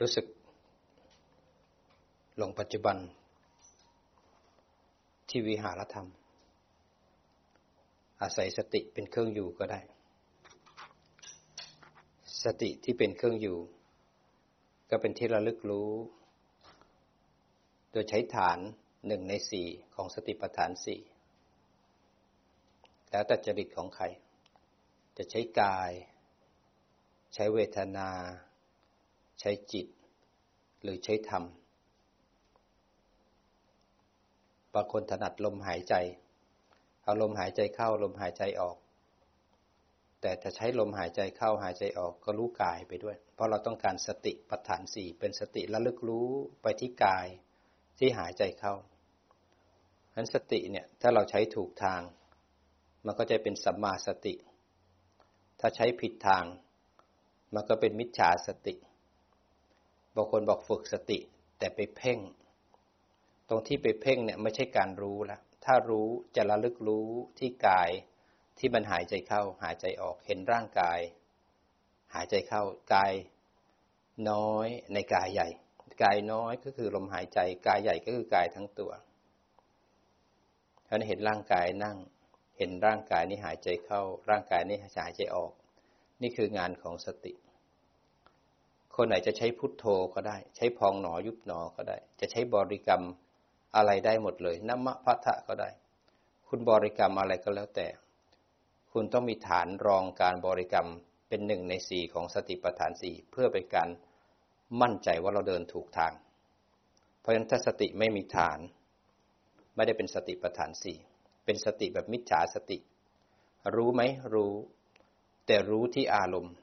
รู้สึกลงปัจจุบันที่วิหารธรรม อาศัยสติเป็นเครื่องอยู่ก็ได้ สติที่เป็นเครื่องอยู่ ก็เป็นที่ระลึกรู้ โดยใช้ฐานหนึ่งในสี่ของสติปัฏฐานสี่แล้วแต่จริตของใคร จะใช้กาย ใช้เวทนา ใช้จิต หรือใช้ธรรมบางคนถนัดลมหายใจ เอาลมหายใจเข้าลมหายใจออก แต่ถ้าใช้ลมหายใจเข้าหายใจออกก็รู้กายไปด้วย เพราะเราต้องการสติปัฏฐานสี่เป็นสติระลึกรู้ไปที่กายที่หายใจเข้าฉะนั้นสติเนี่ยถ้าเราใช้ถูกทาง มันก็จะเป็นสัมมาสติ ถ้าใช้ผิดทาง มันก็เป็นมิจฉาสติ บางคนบอกฝึกสติ แต่ไปเพ่ง ตรงที่ไปเพ่งเนี่ยไม่ใช่การรู้ละถ้ารู้จะระลึกรู้ที่กายที่มันหายใจเข้า หายใจออกเห็นร่างกาย หายใจเข้ากายน้อยในกายใหญ่ กายน้อยก็คือลมหายใจ กายใหญ่ก็คือกายทั้งตัวท่านเห็นร่างกายนั่ง เห็นร่างกายนี้หายใจเข้า ร่างกายนี้หายใจออก นี่คืองานของสติ คนไหนจะใช้พุทโธก็ได้ ใช้พองหนอยุบหนอก็ได้ จะใช้บริกรรมอะไรได้หมดเลยนัมมะพัทธะก็ได้ คุณบริกรรมอะไรก็แล้วแต่ คุณต้องมีฐานรองการบริกรรมเป็นหนึ่งในสี่ของสติปัฏฐานสี่เพื่อเป็นการมั่นใจว่าเราเดินถูกทาง เพราะฉะนั้นถ้าสติไม่มีฐาน ไม่ได้เป็นสติปัฏฐานสี่เป็นสติแบบมิจฉาสติ รู้ไหมรู้ แต่รู้ที่อารมณ์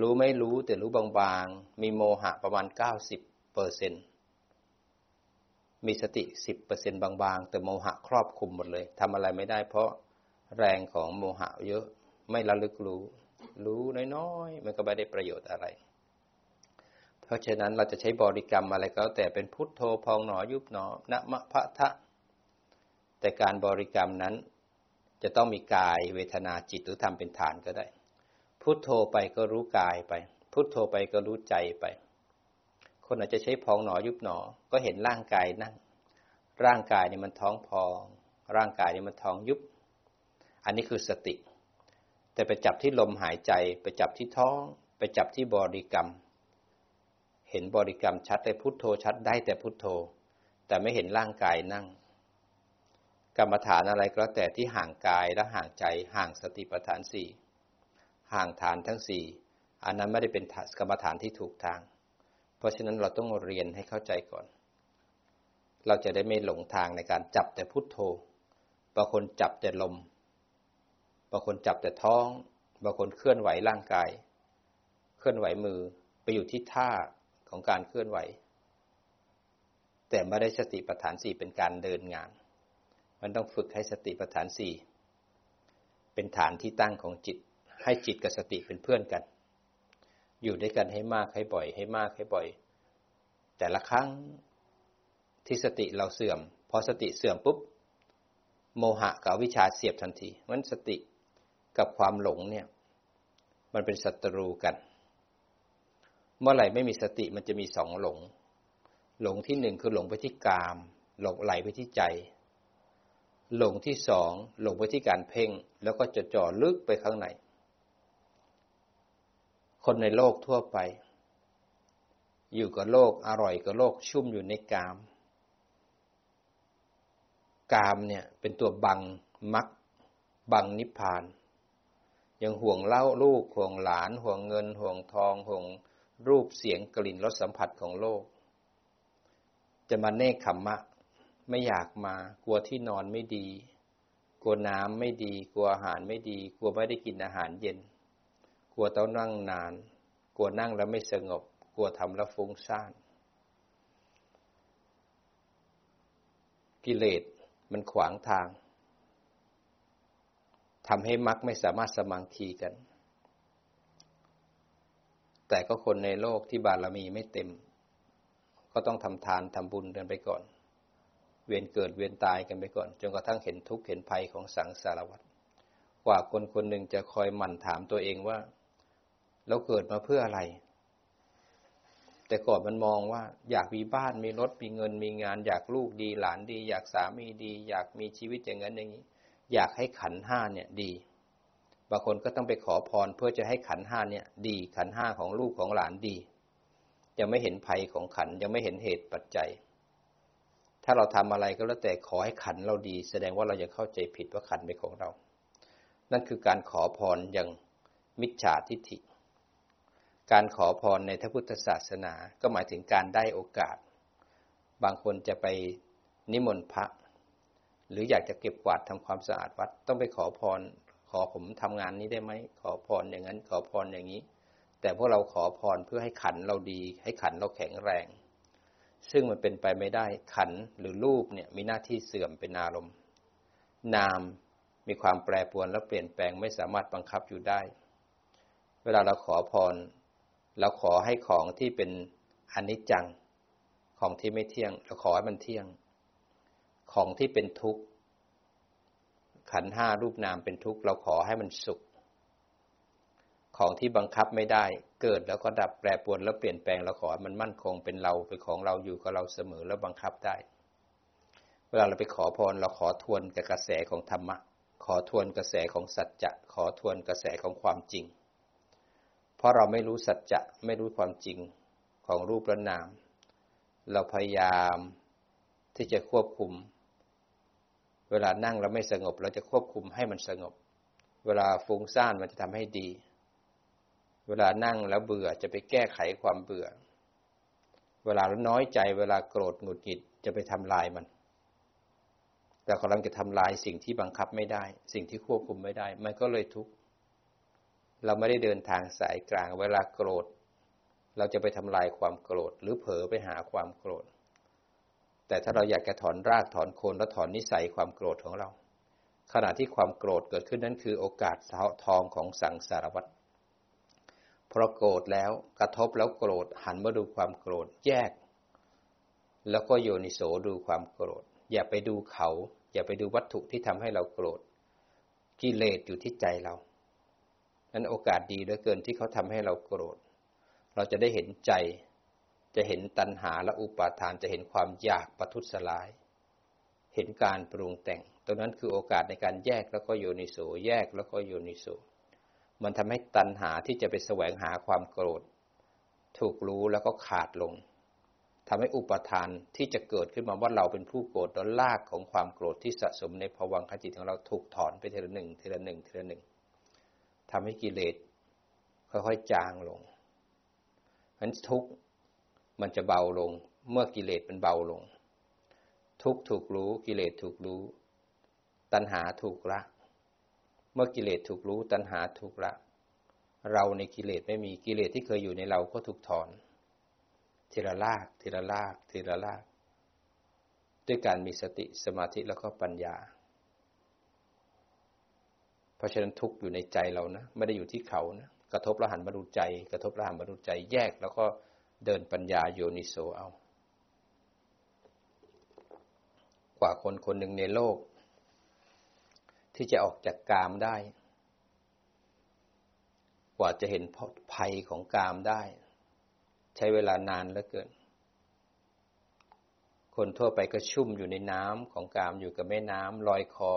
รู้ไม่รู้แต่รู้บางๆ มีโมหะประมาณ 90เปอร์เซ็นต์มีสติ 10เปอร์เซ็นต์บางๆ แต่โมหะครอบคุมหมดเลยทำอะไรไม่ได้ เพราะแรงของโมหะเยอะไม่ระลึกรู้ รู้น้อยๆ มันก็ไม่ได้ประโยชน์อะไร เพราะฉะนั้นเราจะใช้บริกรรมอะไรก็แต่เป็นพุทโธพองหนอยุบหนอนะมะพะทะ แต่การบริกรรมนั้นจะต้องมีกายเวทนาจิตหรือทำเป็นฐานก็ได้ พุทโธไปก็รู้กายไป พุทโธไปก็รู้ใจไป คนอาจจะใช้พองหนอยุบหนอ ก็เห็นร่างกายนั่ง ร่างกายนี่มันท้องพอง ร่างกายนี่มันท้องยุบ อันนี้คือสติ แต่ไปจับที่ลมหายใจ ไปจับที่ท้อง ไปจับที่บริกรรม เห็นบริกรรมชัดแต่พุทโธชัดได้แต่พุทโธ แต่ไม่เห็นร่างกายนั่งกรรมฐานอะไรก็แล้วแต่ที่ห่างกายและห่างใจห่างสติปัฏฐานสี่ ห่างฐานทั้งสี่อันนั้นไม่ได้เป็นกรรมฐานที่ถูกทาง เพราะฉะนั้นเราต้องเรียนให้เข้าใจก่อน เราจะได้ไม่หลงทางในการจับแต่พุทโธบางคนจับแต่ลมบางคนจับแต่ท้องบางคนเคลื่อนไหวร่างกาย เคลื่อนไหวมือไปอยู่ที่ท่าของการเคลื่อนไหว แต่ไม่ได้สติปัฏฐานสี่เป็นการเดินงาน มันต้องฝึกให้สติปัฏฐานสี่เป็นฐานที่ตั้งของจิต ให้จิตกับสติเป็นเพื่อนกัน อยู่ด้วยกันให้มากให้บ่อย ให้มากให้บ่อย แต่ละครั้งที่สติเราเสื่อม พอสติเสื่อมปุ๊บ โมหะกับวิชาเสียบทันทีมันสติกับความหลงเนี่ย มันเป็นศัตรูกัน เมื่อไหร่ไม่มีสติมันจะมีสองหลง หลงที่หนึ่งคือหลงไปที่กาม หลงไหลไปที่ใจ หลงที่สองหลงไปที่การเพ่ง แล้วก็จะจ่อลึกไปข้างใน คนในโลกทั่วไป อยู่กับโลกอร่อยกับโลกชุ่มอยู่ในกาม กามเนี่ยเป็นตัวบังมักบังนิพพาน ยังห่วงเล่าลูกห่วงหลาน ห่วงเงิน ห่วงทอง ห่วงรูปเสียงกลิ่นรสสัมผัสของโลก จะมาเนคขมมะ ไม่อยากมากลัวที่นอนไม่ดี กลัวน้ำไม่ดี กลัวอาหารไม่ดี กลัวไม่ได้กินอาหารเย็น กลัวต้องนั่งนาน กลัวนั่งแล้วไม่สงบ กลัวทำแล้วฟุ้งซ่าน กิเลสมันขวางทางทำให้มรรคไม่สามารถสมังคีกัน แต่ก็คนในโลกที่บารมีไม่เต็ม ก็ต้องทำทานทำบุญกันไปก่อน เวียนเกิดเวียนตายกันไปก่อน จนกระทั่งเห็นทุกข์เห็นภัยของสังสารวัฏกว่าคนคนหนึ่งจะคอยหมั่นถามตัวเองว่า เราเกิดมาเพื่ออะไร แต่ก่อนมันมองว่า อยากมีบ้านมีรถมีเงินมีงาน อยากลูกดีหลานดี อยากสามีดี อยากมีชีวิตอย่างนั้นอย่างนี้ อยากให้ขันห้าเนี่ยดี บางคนก็ต้องไปขอพรเพื่อจะให้ขันห้าเนี่ย ดีขันห้าของลูกของหลานดียังไม่เห็นภัยของขันยังไม่เห็นเหตุปัจจัย ถ้าเราทำอะไรก็แล้วแต่ขอให้ขันเราดี แสดงว่าเรายังเข้าใจผิดว่าขันเป็นของเรา นั่นคือการขอพรอย่างมิจฉาทิฏฐิ การขอพรในทพุทธศาสนา ก็หมายถึงการได้โอกาส บางคนจะไปนิมนต์พระ หรืออยากจะเก็บกวาดทำความสะอาดวัด ต้องไปขอพร ขอผมทำงานนี้ได้ไหม ขอพรอย่างนั้น ขอพรอย่างนี้ แต่พวกเราขอพรเพื่อให้ขันเราดี ให้ขันเราแข็งแรง ซึ่งมันเป็นไปไม่ได้ขันหรือรูปเนี่ยมีหน้าที่เสื่อมเป็นอารมณ์ นามมีความแปรปรวนและเปลี่ยนแปลงไม่สามารถบังคับอยู่ได้ เวลาเราขอพร เราขอให้ของที่เป็นอนิจจัง ของที่ไม่เที่ยง เราขอให้มันเที่ยง ของที่เป็นทุกข์ ขันห้ารูปนามเป็นทุกข์ เราขอให้มันสุข ของที่บังคับไม่ได้ เกิดแล้วก็ดับแปรปรวนแล้วเปลี่ยนแปลง เราขอให้มันมั่นคงเป็นเราเป็นของเราอยู่กับเราเสมอแล้วบังคับได้ เวลาเราไปขอพรเราขอทวนกับกระแสของธรรมะ ขอทวนกระแสของสัจจะ ขอทวนกระแสของความจริง ราะเราไม่รู้สัจจะไม่รู้ความจริงของรูปและนาม เราพยายามที่จะควบคุม เวลานั่งเราไม่สงบ เราจะควบคุมให้มันสงบ เวลาฟุ้งซ่านมันจะทำให้ดี เวลานั่งแล้วเบื่อจะไปแก้ไขความเบื่อ เวลาเราน้อยใจ เวลาโกรธหงุดหงิดจะไปทำลายมันแต่กำลังจะทำลายสิ่งที่บังคับไม่ได้ สิ่งที่ควบคุมไม่ได้ มันก็เลยทุกข์ เราไม่ได้เดินทางสายกลาง เวลาโกรธ เราจะไปทำลายความโกรธ หรือเผลอไปหาความโกรธ แต่ถ้าเราอยากจะถอนรากถอนโคนและถอนนิสัยความโกรธของเรา ขณะที่ความโกรธเกิดขึ้นนั้นคือโอกาสทองของสังสารวัตรเพอโกรธแล้วกระทบแล้วโกรธหันมาดูความโกรธแยก แล้วก็โยนิโสดูความโกรธ อย่าไปดูเขา อย่าไปดูวัตถุที่ทำให้เราโกรธกิเลสอยู่ที่ใจเรา นั้นโอกาสดีเหลือเกินที่เขาทำให้เราโกรธ เราจะได้เห็นใจ จะเห็นตัณหาและอุปาทาน จะเห็นความอยากประทุษร้าย เห็นการปรุงแต่ง ตรงนั้นคือโอกาสในการแยกแล้วก็โยนิโส แยกแล้วก็โยนิโส มันทำให้ตัณหาที่จะไปแสวงหาความโกรธ ถูกรู้แล้วก็ขาดลงทำให้อุปทานที่จะเกิดขึ้นมาว่าเราเป็นผู้โกรธแล้วลากของความโกรธที่สะสมในภวังคจิตของเราถูกถอนไปทีละหนึ่งทีละหนึ่งทีละหนึ่ง ทำให้กิเลสค่อยๆจางลงเพราะนั้นทุกมันจะเบาลง เมื่อกิเลสมันเบาลง ทุกถูกรู้กิเลสถูกรู้ ตัณหาถูกละ เมื่อกิเลสถูกรู้ ตัณหาถูกละ เราในกิเลสไม่มีกิเลสที่เคยอยู่ในเราก็ถูกถอนทีละลากทีละลากทีละลาก ด้วยการมีสติสมาธิแล้วก็ปัญญา เพราะฉะนั้นทุกอยู่ในใจเรานะ ไม่ได้อยู่ที่เขานะกระทบล้วหันมาดูใจ กระทบล้วหันมาดูใจแยก แล้วก็เดินปัญญาโยนิโสเอา กว่าคนคนหนึ่งในโลก ที่จะออกจากกามได้ กว่าจะเห็นภัยของกามได้ ใช้เวลานานเหลือเกินคนทั่วไปก็ชุ่มอยู่ในน้ำของกามอยู่กับแม่น้ำลอยคอ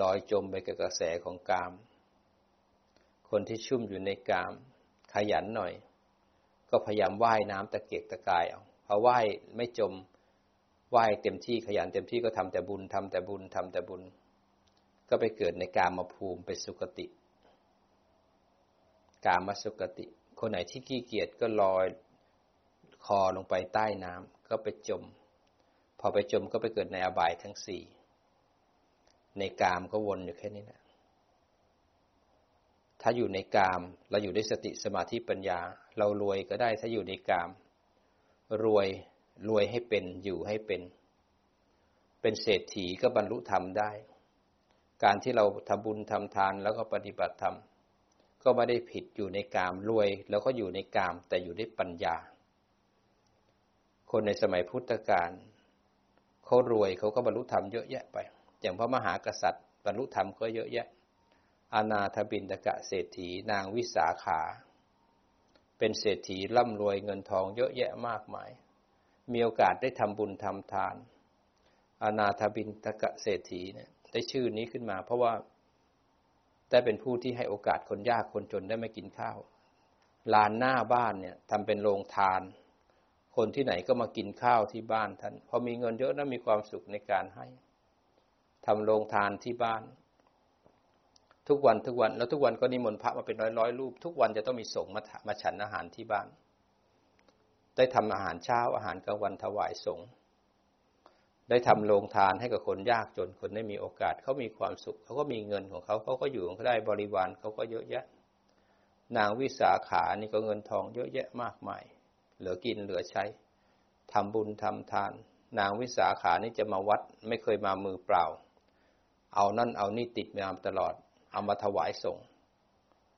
ลอยจมไปกับกระแสของกาม คนที่ชุ่มอยู่ในกาม ขยันหน่อย ก็พยายามว่ายน้ำตะเกียกตะกายเอาพอว่ายไม่จมว่ายเต็มที่ขยันเต็มที่ก็ทำแต่บุญทำแต่บุญทำแต่บุญ ก็ไปเกิดในกามมาภูมิไปสุคติ กามาสุคติ คนไหนที่ขี้เกียจก็ลอยคอลงไปใต้น้ำก็ไปจม พอไปจมก็ไปเกิดในอบายทั้งสี่ ในกามก็วนอยู่แค่นี้นะถ้าอยู่ในกาม เราอยู่ด้วยสติสมาธิปัญญา เรารวยก็ได้ถ้าอยู่ในกาม รวยรวยให้เป็นอยู่ให้เป็น เป็นเศรษฐีก็บรรลุธรรมได้ การที่เราทำบุญทำทานแล้วก็ปฏิบัติธรรมก็ไม่ได้ผิดอยู่ในกามรวย แล้วก็อยู่ในกามแต่อยู่ด้วยปัญญา คนในสมัยพุทธกาลเขารวยเขาก็บรรลุธรรมเยอะแยะไป อย่างพระมหากษัตริย์บรรลุธรรมก็เยอะแยะ อานาถบินตกะเศรษฐีนางวิสาขา เป็นเศรษฐีร่ำรวยเงินทองเยอะแยะมากมาย มีโอกาสได้ทำบุญทำทานอนาถบินตกะเศรษฐีเนี่ยได้ชื่อนี้ขึ้นมา เพราะว่าได้เป็นผู้ที่ให้โอกาสคนยากคนจนได้มากินข้าว ลานหน้าบ้านเนี่ยทำเป็นโรงทาน คนที่ไหนก็มากินข้าวที่บ้านท่าน พอมีเงินเยอะนะมีความสุขในการให้ ทำโรงทานที่บ้าน ทุกวันทุกวัน แล้วทุกวันก็นิมนต์พระมาเป็นร้อยร้อยรูป ทุกวันจะต้องมีสงฆ์มามาฉันอาหารที่บ้าน ได้ทำอาหารเช้าอาหารกลางวันถวายสงฆ์ได้ทำโรงทานให้กับคนยากจนคนได้มีโอกาสเขามีความสุขเขาก็มีเงินของเขาเขาก็อยู่เขาได้บริวารเขาก็เยอะแยะ นางวิสาขานี่ก็เงินทองเยอะแยะมากมาย เหลือกินเหลือใช้ทำบุญทำทาน นางวิสาขานี่จะมาวัดไม่เคยมามือเปล่า เอานั่นเอานี่ติดมามตลอด เอามาถวายส่ง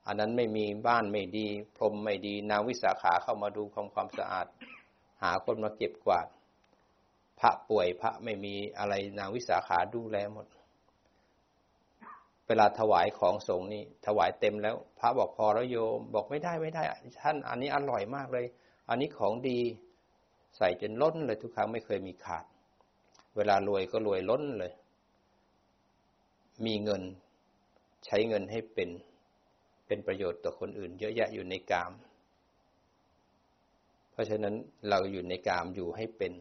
อันนั้นไม่มีบ้านไม่ดี พรมไม่ดี นางวิสาขาเข้ามาดูความความสะอาด หาคนมาเก็บกวาด พระป่วยพระไม่มีอะไรนางวิสาขาดูแลหมด เวลาถวายของสงนี่ ถวายเต็มแล้ว พระบอกพอแล้วโยม บอกไม่ได้ไม่ได้ ท่านอันนี้อร่อยมากเลย อันนี้ของดีใส่จนล้นเลยทุกครั้งไม่เคยมีขาด เวลารวยก็รวยล้นเลย มีเงิน ใช้เงินให้เป็น เป็นประโยชน์ต่อคนอื่น เยอะแยะอยู่ในกาม เพราะฉะนั้นเราอยู่ในกามอยู่ให้เป็น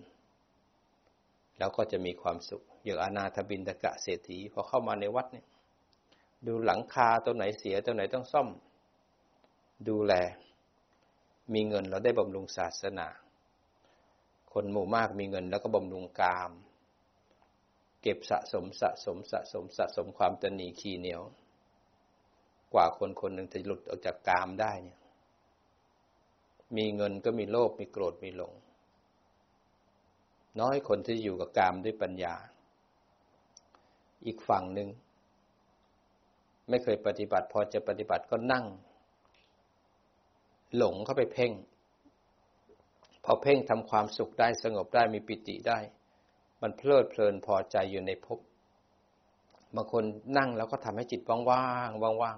แล้วก็จะมีความสุขอย่างอนาถบินตกะเศรษฐีพอเข้ามาในวัดเนี่ย ดูหลังคาตัวไหนเสียตัวไหนต้องซ่อม ดูแล มีเงินเราได้บำรุงศาสนา คนหมู่มากมีเงินแล้วก็บำรุงกาม เก็บสะสมสะสมสะสมสะสมความตนีขีเหนียว กว่าคนคนหนึ่งจะหลุดออกจากกามได้เนี่ย มีเงินก็มีโลภมีโกรธมีหลง น้อยคนที่อยู่กับกามด้วยปัญญา อีกฝั่งหนึ่งไม่เคยปฏิบัติพอจะปฏิบัติก็นั่ง หลงเข้าไปเพ่ง พอเพ่งทำความสุขได้สงบได้มีปิติได้ มันเพลิดเพลินพอใจอยู่ในภพบางคนนั่งแล้วก็ทำให้จิตว่างๆว่าง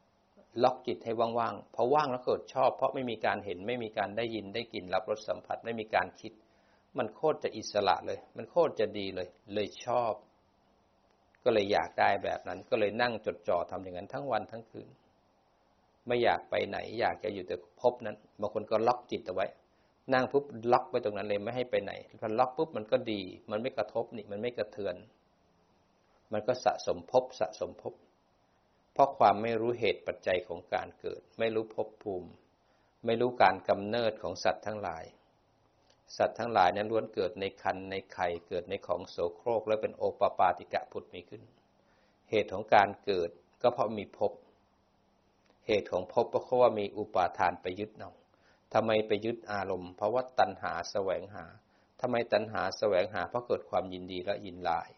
ๆล็อกจิตให้ว่างๆพอว่างแล้วเกิดชอบ เพราะไม่มีการเห็นไม่มีการได้ยินได้กลิ่นรับรสสัมผัสไม่มีการคิด มันโคตรจะอิสระเลย มันโคตรจะดีเลย เลยชอบ ก็เลยอยากได้แบบนั้น ก็เลยนั่งจดจ่อทำอย่างนั้นทั้งวันทั้งคืน ไม่อยากไปไหน อยากจะอยู่แต่พบนั้นบางคนก็ล็อกจิตเอาไว้ นั่งปุ๊บล็อกไว้ตรงนั้นเลยไม่ให้ไปไหนพอล็อกปุ๊บมันก็ดี มันไม่กระทบนี่มันไม่กระเทือน มันก็สะสมภพสะสมภพเพราะความไม่รู้เหตุปัจจัยของการเกิด ไม่รู้ภพภูมิ ไม่รู้การกำเนิดของสัตว์ทั้งหลาย สัตว์ทั้งหลายนั้นล้วนเกิดในคันในไข่เกิดในของโสโครก และเป็นโอปปาติกะผุดมีขึ้น เหตุของการเกิดก็เพราะมีภพเหตุของภพก็เพราะว่ามีอุปาทานไปยึดเอา ทำไมไปยึดอารมณ์ เพราะว่าตัณหาแสวงหาทำไมตัณหาแสวงหา เพราะเกิดความยินดีและยินลาย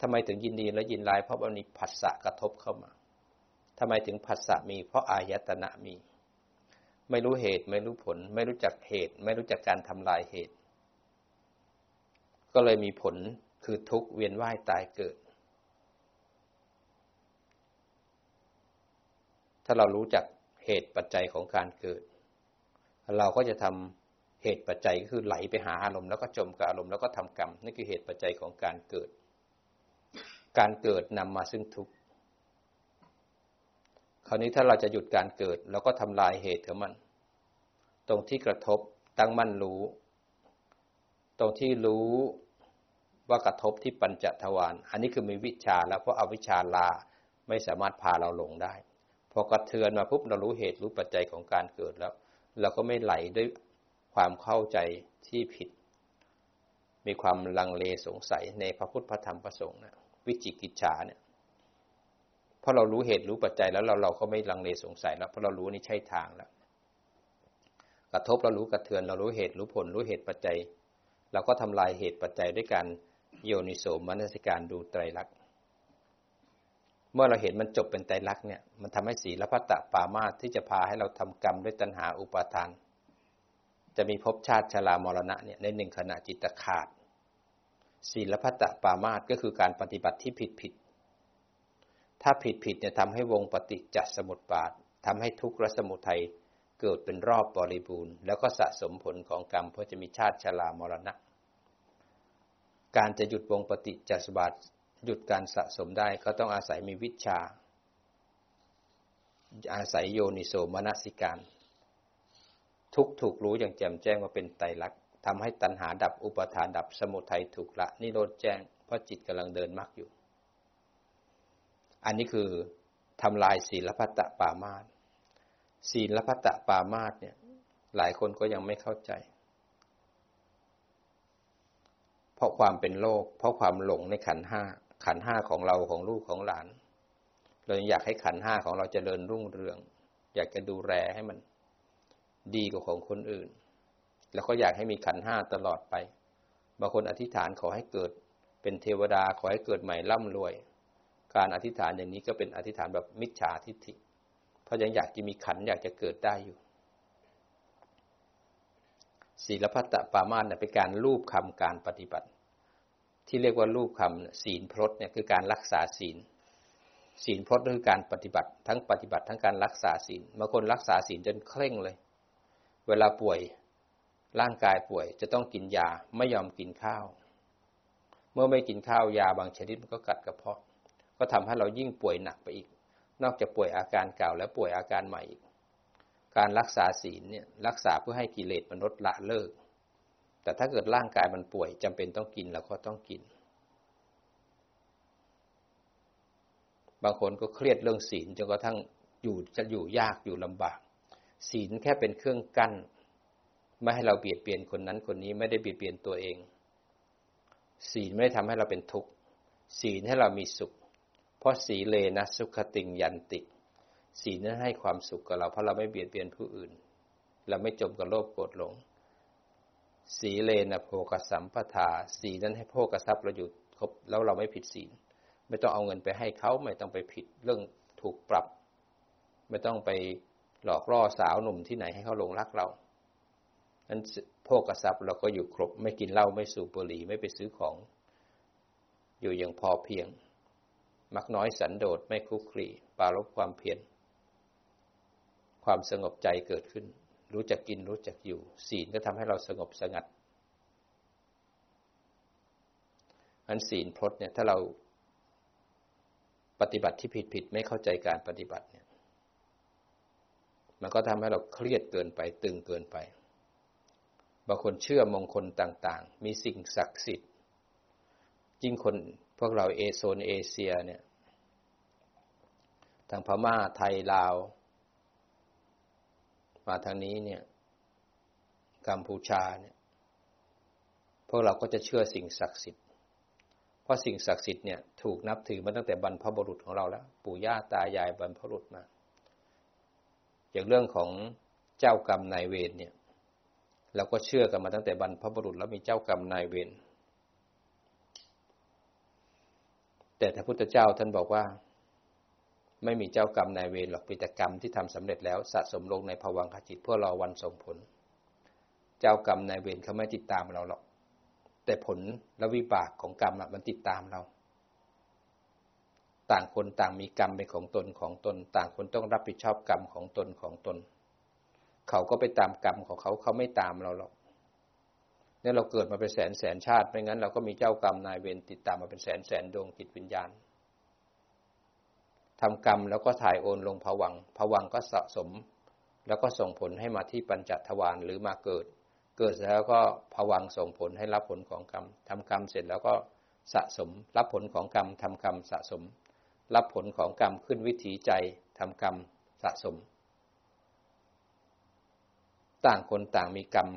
ทำไมถึงยินดีและยินลาย เพราะมันมีผัสสะกระทบเข้ามาทำไมถึงผัสสะมี เพราะอายตนะมี ไม่รู้เหตุไม่รู้ผล ไม่รู้จักเหตุ ไม่รู้จักการทำลายเหตุ ก็เลยมีผลคือทุกข์เวียนว่ายตายเกิด ถ้าเรารู้จักเหตุปัจจัยของการเกิด เราก็จะทำเหตุปัจจัยก็คือไหลไปหาอารมณ์แล้วก็จมกับอารมณ์แล้วก็ทำกรรมนี่คือเหตุปัจจัยของการเกิด การเกิดนำมาซึ่งทุกข์คราวนี้ถ้าเราจะหยุดการเกิดเราก็ทำลายเหตุของมัน ตรงที่กระทบตั้งมั่นรู้ ตรงที่รู้ว่ากระทบที่ปัญจทวารอันนี้คือมีวิชาแล้วเพราะอาวิชาลาไม่สามารถพาเราลงได้ พอกระเทือนมาปุ๊บเรารู้เหตุรู้ปัจจัยของการเกิดแล้ว เราก็ไม่ไหลด้วยความเข้าใจที่ผิด มีความลังเลสงสัยในพระพุทธพระธรรมพระสงฆ์นะวิจิกิจฉาเนี่ยเพราะเรารู้เหตุรู้ปัจจัยแล้วเราเราก็ไม่ลังเลสงสัยแล้วเพราะเรารู้นี่ใช่ทางแล้วกระทบเรารู้กระเทือนเรารู้เหตุรู้ผลรู้เหตุปัจจัย เราก็ทำลายเหตุปัจจัยด้วยการโยนิโสมนสิการดูไตรลักษณ์ เมื่อเราเห็นมันจบเป็นไตรลักษณ์เนี่ย มันทำให้สีละพัตตะปามาที่จะพาให้เราทำกรรมด้วยตัณหาอุปาทาน จะมีภพชาติชรามรณะเนี่ยในหนึ่งขณะจิตขาดศีลพัตตะปามาตก็คือการปฏิบัติที่ผิดผิด ถ้าผิดผิดเนี่ยทำให้วงปฏิจจสมุปบาททำให้ทุกข์และสมุทัยเกิดเป็นรอบบริบูรณ์ แล้วก็สะสมผลของกรรมเพื่อจะมีชาติชรามรณะ การจะหยุดวงปฏิจจสมบัติ หยุดการสะสมได้ก็ต้องอาศัยมีวิชา อาศัยโยนิโสมนสิการ ทุกถูกรู้อย่างแจ่มแจ้งว่าเป็นไตรลักษณ์ทำให้ตัณหาดับอุปทานดับสมุทัยถูกละนิโรธแจ้ง เพราะจิตกำลังเดินมรรคอยู่ อันนี้คือทำลายศีลพัตตปามาตศีลพัตตปามาตเนี่ยหลายคนก็ยังไม่เข้าใจ เพราะความเป็นโลก เพราะความหลงในขันห้า ขันห้าของเราของลูกของหลาน เราอยากให้ขันห้าของเราจเจริญรุ่งเรือง อยากจะดูแลให้มันดีกว่าของคนอื่น แล้วก็อยากให้มีขันห้าตลอดไปบางคนอธิษฐานขอให้เกิด เป็นเทวดาขอให้เกิดใหม่ร่ำรวย การอธิษฐานอย่างนี้ก็เป็นอธิษฐานแบบมิจฉาทิฏฐิ เพราะยังอยากจะมีขันอยากจะเกิดได้อยู่ศีลพัตตปามาสเป็นการรูปคำการปฏิบัติ ที่เรียกว่ารูปคำศีลพรตเนี่ยคือการรักษาศีล ศีลพรตคือการปฏิบัติ ทั้งปฏิบัติทั้งการรักษาศีลบางคนรักษาศีลจนเคร่งเลย เวลาป่วยร่างกายป่วยจะต้องกินยาไม่ยอมกินข้าว เมื่อไม่กินข้าวยาบางชนิดมันก็กัดกระเพาะ ก็ทำให้เรายิ่งป่วยหนักไปอีก นอกจากป่วยอาการเก่าแล้วป่วยอาการใหม่อีก การรักษาศีลเนี่ยรักษาเพื่อให้กิเลสมันลดละเลิก แต่ถ้าเกิดร่างกายมันป่วยจำเป็นต้องกินแล้วก็ต้องกิน บางคนก็เครียดเรื่องศีลจนกระทั่งอยู่จะอยู่ยากอยู่ลำบาก ศีลแค่เป็นเครื่องกั้น ไม่ให้เราเบียดเบียนคนนั้นคนนี้ไม่ได้เบียดเบียนตัวเอง ศีลไม่ได้ทำให้เราเป็นทุกข์ศีลให้เรามีสุข เพราะสีเลนะสุขติงยันติสีลนั้นให้ความสุขกับเราเพราะเราไม่เบียดเบียนผู้อื่น เราไม่จมกับโลภโกรธหลง สีเลนะโภกสัมปทา สีนั้นให้โภกทรัพย์เราอยู่ครบแล้วเราไม่ผิดศีล ไม่ต้องเอาเงินไปให้เขาไม่ต้องไปผิดเรื่องถูกปรับ ไม่ต้องไปหลอกล่อสาวหนุ่มที่ไหนให้เขาลงรักเรานั้นโภกทรัพย์เราก็อยู่ครบ ไม่กินเหล้าไม่สูบบุหรี่ไม่ไปซื้อของ อยู่อย่างพอเพียง มักน้อยสันโดษไม่คุกคีปารบความเพียรความสงบใจเกิดขึ้น รู้จักกินรู้จักอยู่ ศีลก็ทำให้เราสงบสงัดอันศีลพรตเนี่ยถ้าเราปฏิบัติที่ผิดผิดไม่เข้าใจการปฏิบัติเนี่ย มันก็ทำให้เราเครียดเกินไปตึงเกินไป บางคนเชื่อมงคลต่าง ๆ มีสิ่งศักดิ์สิทธิ์ยิ่งคนพวกเราเอโซนเอเชียเนี่ย ทางพม่าไทยลาว มาทางนี้เนี่ยกัมพูชาเนี่ยพวกเราก็จะเชื่อสิ่งศักดิ์สิทธิ์ เพราะสิ่งศักดิ์สิทธิ์เนี่ยถูกนับถือมาตั้งแต่บรรพบุรุษของเราแล้ว ปู่ย่าตายายบรรพบุรุษมา อย่างเรื่องของเจ้ากรรมนายเวรเนี่ยเราก็เชื่อกันมาตั้งแต่บรรพบุรุษแล้วมีเจ้ากรรมนายเวรแต่พระพุทธเจ้าท่านบอกว่า ไม่มีเจ้ากรรมนายเวรหรอกปิตกรรมที่ทำสำเร็จแล้วสะสมลงในภวังคจิตเพื่อรอวันส่งผล เจ้ากรรมนายเวรเขาไม่ติดตามเราหรอก แต่ผลและวิบากของกรรมมันติดตามเรา ต่างคนต่างมีกรรมเป็นของตนของตน ต่างคนต้องรับผิดชอบกรรมของตนของตน เขาก็ไปตามกรรมของเขาเขาไม่ตามเราหรอกเนี่ยเราเกิดมาเป็นแสนแสนชาติไม่งั้นเราก็มีเจ้ากรรมนายเวรติดตามมาเป็นแสนแสนดวงจิตวิญญาณ ทำกรรมแล้วก็ถ่ายโอนลงผวังผวังก็สะสม แล้วก็ส่งผลให้มาที่ปัญจทวารหรือมาเกิด เกิดแล้วก็ผวังส่งผลให้รับผลของกรรมทำกรรมเสร็จแล้วก็สะสม รับผลของกรรมทำกรรมสะสม รับผลของกรรมขึ้นวิถีใจทำกรรมสะสม ต่างคนต่างมีกรรม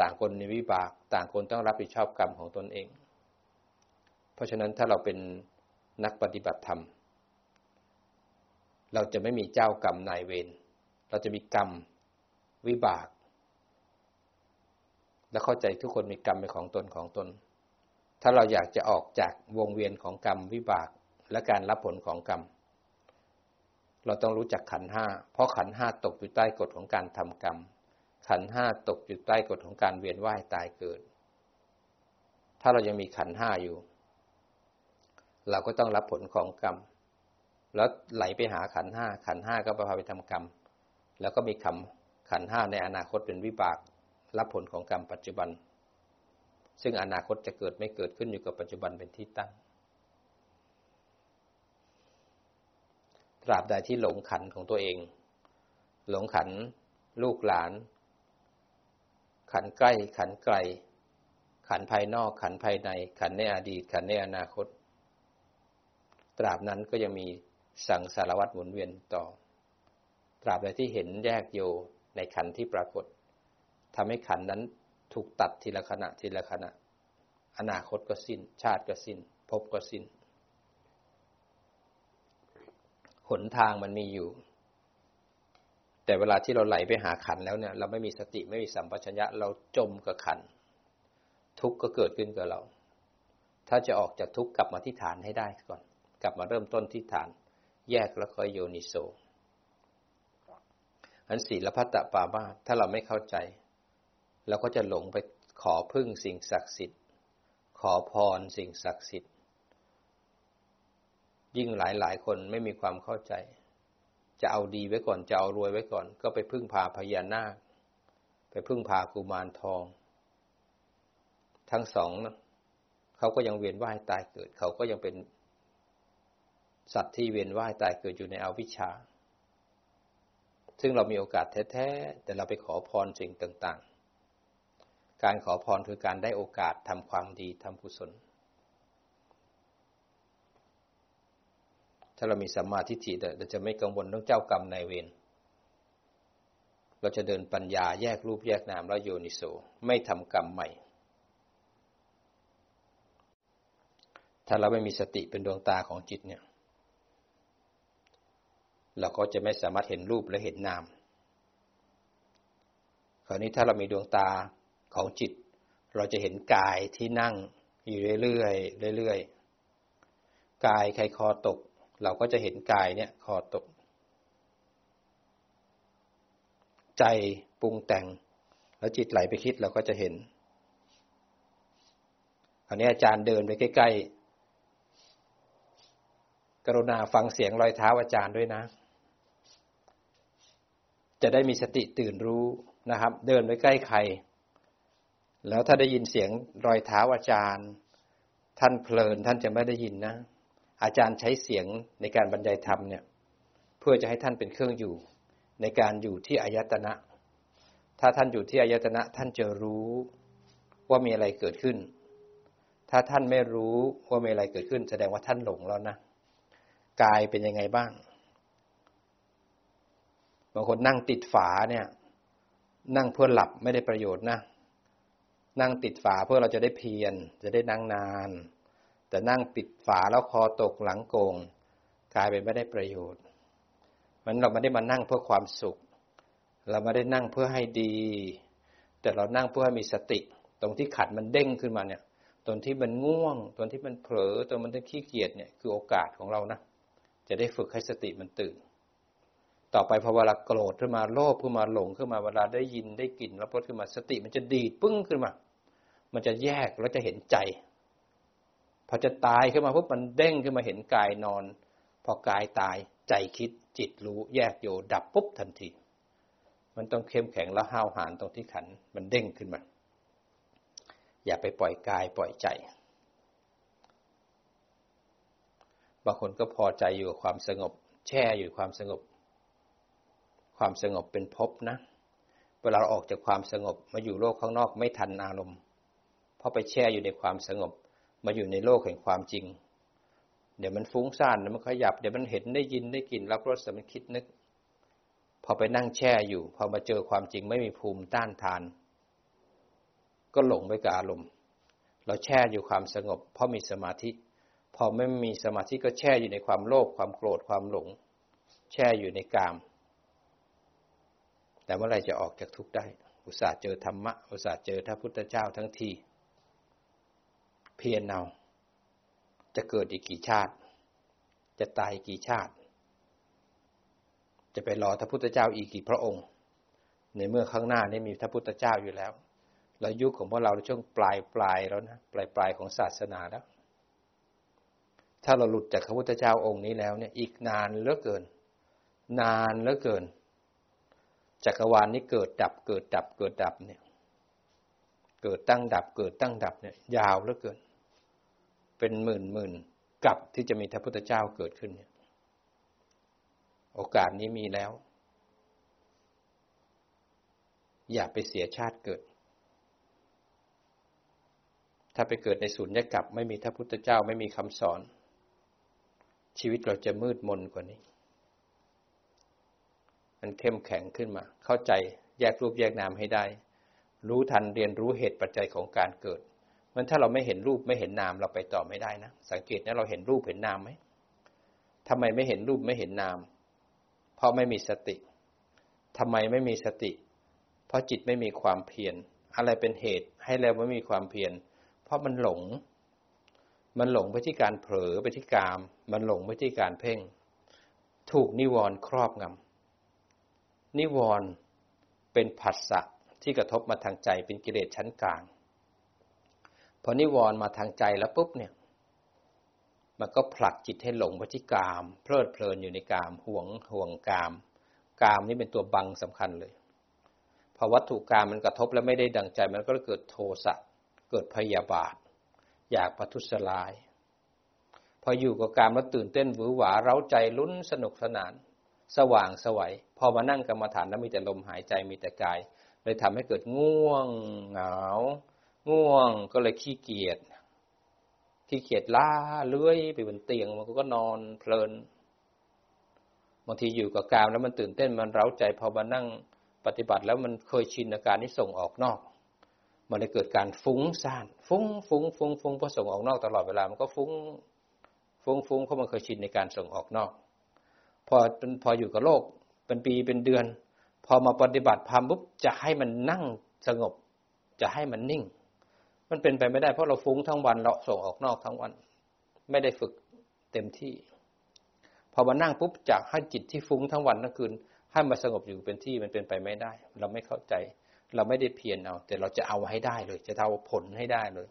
ต่างคนในวิบาก ต่างคนต้องรับผิดชอบกรรมของตนเอง เพราะฉะนั้นถ้าเราเป็นนักปฏิบัติธรรม เราจะไม่มีเจ้ากรรมนายเวรเราจะมีกรรมวิบาก และเข้าใจทุกคนมีกรรมเป็นของตนของตน ถ้าเราอยากจะออกจากวงเวียนของกรรมวิบากและการรับผลของกรรม เราต้องรู้จักขันห้า เพราะขันห้าตกอยู่ใต้กฎของการทำกรรม ขันห้าตกอยู่ใต้กฎของการเวียนว่ายตายเกิด ถ้าเรายังมีขันห้าอยู่ เราก็ต้องรับผลของกรรม แล้วไหลไปหาขันห้าขันห้าก็พาไปทำกรรม แล้วก็มีคขันห้าในอนาคตเป็นวิบาก รับผลของกรรมปัจจุบัน ซึ่งอนาคตจะเกิดไม่เกิดขึ้นอยู่กับปัจจุบันเป็นที่ตั้ง ตราบใดที่หลงขันของตัวเอง หลงขันลูกหลาน ขันใกล้ขันไกล ขันภายนอกขันภายใน ขันในอดีต ขันในอนาคต ตราบนั้นก็ยังมี สังสารวัตรหมุนเวียนต่อ ตราบใดที่เห็นแยกโยในขันที่ปรากฏทำให้ขันนั้นถูกตัดทีละขณะทีละขณะ อนาคตก็สิ้น ชาติก็สิ้นภพก็สิ้น หนทางมันมีอยู่ แต่เวลาที่เราไหลไปหาขันแล้วเนี่ย เราไม่มีสติไม่มีสัมปชัญญะเราจมกับขัน ทุกข์ก็เกิดขึ้นกับเรา ถ้าจะออกจากทุกข์กลับมาที่ฐานให้ได้ก่อน กลับมาเริ่มต้นที่ฐาน แยกแล้วก็โยนิโสอันศีลพัตตปามาถ้าเราไม่เข้าใจเราก็จะหลงไปขอพึ่งสิ่งศักดิ์สิทธิ์ ขอพรสิ่งศักดิ์สิทธิ์ ยิ่งหลายหลายคนไม่มีความเข้าใจ จะเอาดีไว้ก่อนจะเอารวยไว้ก่อน ก็ไปพึ่งพาพญานาค ไปพึ่งพากุมารทอง ทั้งสองนะเขาก็ยังเวียนว่ายตายเกิด เขาก็ยังเป็น สัตว์ที่เวียนว่ายตายเกิดอยู่ในอวิชชา ซึ่งเรามีโอกาสแท้ๆ แต่เราไปขอพรสิ่งต่างๆ การขอพรคือการได้โอกาสทำความดีทำกุศล ถ้าเรามีสัมมาทิฏฐิเราจะไม่กังวลเรื่องเจ้ากรรมนายเวร เราจะเดินปัญญาแยกรูปแยกนามแล้วโยนิโส ไม่ทำกรรมใหม่ถ้าเราไม่มีสติเป็นดวงตาของจิตเนี่ย เราก็จะไม่สามารถเห็นรูปและเห็นนาม คราวนี้ถ้าเรามีดวงตาของจิต เราจะเห็นกายที่นั่งอยู่เรื่อยๆเรื่อยๆกายใครคอตก เราก็จะเห็นกายเนี่ยคอตก ใจปรุงแต่ง แล้วจิตไหลไปคิดเราก็จะเห็นอันนี้อาจารย์เดินไปใกล้ๆกรุณาฟังเสียงรอยเท้าอาจารย์ด้วยนะ จะได้มีสติตื่นรู้นะครับ เดินไปใกล้ใคร แล้วถ้าได้ยินเสียงรอยเท้าอาจารย์ ท่านเพลินท่านจะไม่ได้ยินนะ อาจารย์ใช้เสียงในการบรรยายธรรมเนี่ย เพื่อจะให้ท่านเป็นเครื่องอยู่ ในการอยู่ที่อายตนะ ถ้าท่านอยู่ที่อายตนะ ท่านจะรู้ว่ามีอะไรเกิดขึ้น ถ้าท่านไม่รู้ว่ามีอะไรเกิดขึ้น แสดงว่าท่านหลงแล้วนะกายเป็นยังไงบ้าง บางคนนั่งติดฝาเนี่ย นั่งเพื่อหลับไม่ได้ประโยชน์นะ นั่งติดฝาเพื่อเราจะได้เพียรจะได้นั่งนาน แต่นั่งปิดฝาแล้วคอตกหลังโกง กลายเป็นไม่ได้ประโยชน์ มันเราไม่ได้มานั่งเพื่อความสุข เราไม่ได้นั่งเพื่อให้ดี แต่เรานั่งเพื่อให้มีสติ ตรงที่ขัดมันเด้งขึ้นมาเนี่ยตรงที่มันง่วงตรงที่มันเผลอตรงมันขี้เกียจเนี่ยคือโอกาสของเรานะจะได้ฝึกให้สติมันตื่น ต่อไปพอเวลาโกรธขึ้นมาโลภขึ้นมาหลงขึ้นมาเวลาได้ยินได้กลิ่นแล้วพอขึ้นมาสติ มันจะดีดปึ้งขึ้นมา มันจะแยกแล้วจะเห็นใจ พอจะตายขึ้นมาปุ๊บมันเด้งขึ้นมาเห็นกายนอน พอกายตายใจคิดจิตรู้แยกโยดับปุ๊บทันที มันต้องเข้มแข็งแล้วห้าวหาญตรงที่ขัน มันเด้งขึ้นมา อย่าไปปล่อยกายปล่อยใจ บางคนก็พอใจอยู่กับความสงบ แช่อยู่ความสงบ ความสงบเป็นภพนะ เวลาเราออกจากความสงบมาอยู่โลกข้างนอกไม่ทันอารมณ์ เพอไปแช่อยู่ในความสงบ มาอยู่ในโลกแห่งความจริง เดี๋ยวมันฟุ้งซ่านเดี๋ยวมันขยับเดี๋ยวมันเห็นได้ยินได้กลิ่นรับรสแต่มันคิดนึก พอไปนั่งแช่อยู่ พอมาเจอความจริงไม่มีภูมิต้านทาน ก็หลงไปกับอารมณ์ เราแช่อยู่ความสงบ เพราะมีสมาธิ พอไม่มีสมาธิก็แช่อยู่ในความโลภความโกรธความหลง แช่อยู่ในกาม แต่เมื่อไรจะออกจากทุกข์ได้ อุตส่าห์เจอธรรมะ อุตส่าห์เจอพระพุทธเจ้าทั้งทีเพียรเอาจะเกิดอีกกี่ชาติ จะตายกี่ชาติ จะไปรอพระพุทธเจ้าอีกกี่พระองค์ ในเมื่อข้างหน้านี้มีพระพุทธเจ้าอยู่แล้วแล้วยุคของพวกเราในช่วงปลายปลายแล้วนะปลายปลายของศาสนาแล้ว ถ้าเราหลุดจากพระพุทธเจ้าองค์นี้แล้วเนี่ย อีกนานเหลือเกิน นานเหลือเกิน จักรวาลนี้เกิดดับเกิดดับเกิดดับเนี่ยเกิดตั้งดับเกิดตั้งดับเนี่ยยาวเหลือเกิน เป็นหมื่นหมื่นกับที่จะมีพระพุทธเจ้าเกิดขึ้นเนี่ยโอกาสนี้มีแล้ว อย่าไปเสียชาติเกิด ถ้าไปเกิดในศูนย์ยกับไม่มีพระพุทธเจ้าไม่มีคำสอน ชีวิตเราจะมืดมนกว่านี้ มันเข้มแข็งขึ้นมา เข้าใจแยกรูปแยกนามให้ได้ รู้ทันเรียนรู้เหตุปัจจัยของการเกิด มันถ้าเราไม่เห็นรูปไม่เห็นนามเราไปต่อไม่ได้นะ สังเกตนะเราเห็นรูปเห็นนามไหมทำไมไม่เห็นรูปไม่เห็นนาม เพราะไม่มีสติทำไมไม่มีสติ เพราะจิตไม่มีความเพียร อะไรเป็นเหตุให้เราไม่มีความเพียร เพราะมันหลง มันหลงไปที่การเผลอไปที่กาม มันหลงไปที่การเพ่ง ถูกนิวรณ์ครอบงำ นิวรณ์เป็นผัสสะที่กระทบมาทางใจเป็นกิเลสชั้นกลาง พอนิวรณ์มาทางใจแล้วปุ๊บเนี่ย มันก็ผลักจิตให้หลงไปที่กาม เพลิดเพลินอยู่ในกามห่วงห่วงกาม กามนี่เป็นตัวบังสำคัญเลยพอวัตถุกามมันกระทบแล้วไม่ได้ดังใจ มันก็เกิดโทสะเกิดพยาบาท อยากประทุษร้าย พออยู่กับกามแล้วตื่นเต้นหวือหวาเร้าใจลุ้นสนุกสนาน สว่างสวัยพอมานั่งกรรมฐานแล้วมีแต่ลมหายใจมีแต่กาย เลยทำให้เกิดง่วงเหงา ง่วงก็เลยขี้เกียจขี้เกียจล้าเลื้อยไปบนเตียงมันก็นอนเพลินบางทีอยู่กับกามแล้วมันตื่นเต้นมันเร้าใจพอมานั่งปฏิบัติแล้วมันเคยชินอาการที่ส่งออกนอก มันเลยเกิดการฟุ้งซ่านฟุ้งฟุ้งฟุ้งฟุ้งพอส่งออกนอกตลอดเวลามันก็ฟุ้งฟุ้งฟุ้งเพราะมันเคยชินในการส่งออกนอก พอพออยู่กับโลก เป็นปีเป็นเดือน พอมาปฏิบัติพามปุ๊บจะให้มันนั่งสงบ จะให้มันนิ่ง มันเป็นไปไม่ได้เพราะเราฟุ้งทั้งวันเราส่งออกนอกทั้งวัน ไม่ได้ฝึกเต็มที่ พอมานั่งปุ๊บจากให้จิตที่ฟุ้งทั้งวันทั้งคืนให้มาสงบอยู่เป็นที่มันเป็นไปไม่ได้ เราไม่เข้าใจ เราไม่ได้เพียรเอา แต่เราจะเอาให้ได้เลย จะเอาผลให้ได้เลย